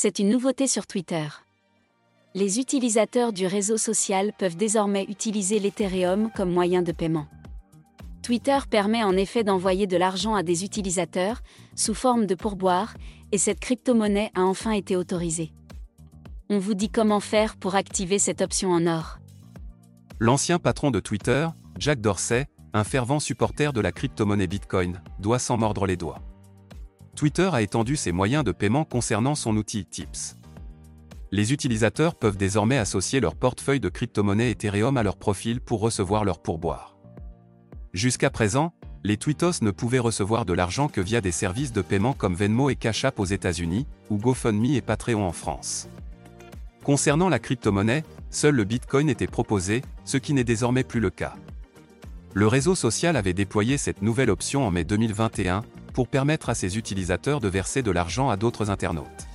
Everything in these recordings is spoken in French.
C'est une nouveauté sur Twitter. Les utilisateurs du réseau social peuvent désormais utiliser l'Ethereum comme moyen de paiement. Twitter permet en effet d'envoyer de l'argent à des utilisateurs, sous forme de pourboire, et cette crypto-monnaie a enfin été autorisée. On vous dit comment faire pour activer cette option en or. L'ancien patron de Twitter, Jack Dorsey, un fervent supporter de la crypto-monnaie Bitcoin, doit s'en mordre les doigts. Twitter a étendu ses moyens de paiement concernant son outil Tips. Les utilisateurs peuvent désormais associer leur portefeuille de crypto-monnaie Ethereum à leur profil pour recevoir leur pourboire. Jusqu'à présent, les Twittos ne pouvaient recevoir de l'argent que via des services de paiement comme Venmo et Cash App aux États-Unis, ou GoFundMe et Patreon en France. Concernant la crypto-monnaie, seul le Bitcoin était proposé, ce qui n'est désormais plus le cas. Le réseau social avait déployé cette nouvelle option en mai 2021 pour permettre à ses utilisateurs de verser de l'argent à d'autres internautes.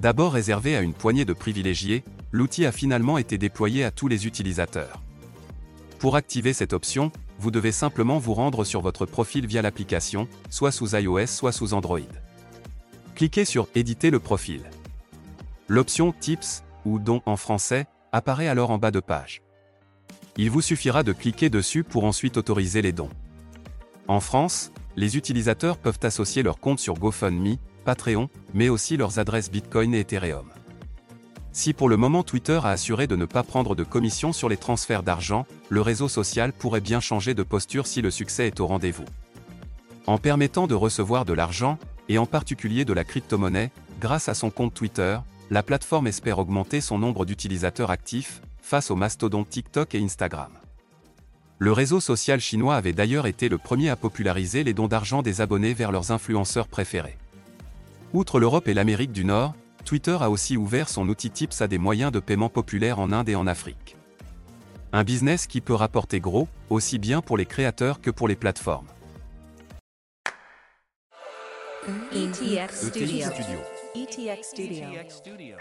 D'abord réservé à une poignée de privilégiés, l'outil a finalement été déployé à tous les utilisateurs. Pour activer cette option, vous devez simplement vous rendre sur votre profil via l'application, soit sous iOS soit sous Android. Cliquez sur Éditer le profil. L'option Tips, ou Don en français, apparaît alors en bas de page. Il vous suffira de cliquer dessus pour ensuite autoriser les dons. En France, les utilisateurs peuvent associer leur compte sur GoFundMe, Patreon, mais aussi leurs adresses Bitcoin et Ethereum. Si pour le moment Twitter a assuré de ne pas prendre de commission sur les transferts d'argent, le réseau social pourrait bien changer de posture si le succès est au rendez-vous. En permettant de recevoir de l'argent, et en particulier de la crypto-monnaie, grâce à son compte Twitter, la plateforme espère augmenter son nombre d'utilisateurs actifs, face aux mastodontes TikTok et Instagram. Le réseau social chinois avait d'ailleurs été le premier à populariser les dons d'argent des abonnés vers leurs influenceurs préférés. Outre l'Europe et l'Amérique du Nord, Twitter a aussi ouvert son outil Tips à des moyens de paiement populaires en Inde et en Afrique. Un business qui peut rapporter gros, aussi bien pour les créateurs que pour les plateformes. ETX Studio. ETX Studio.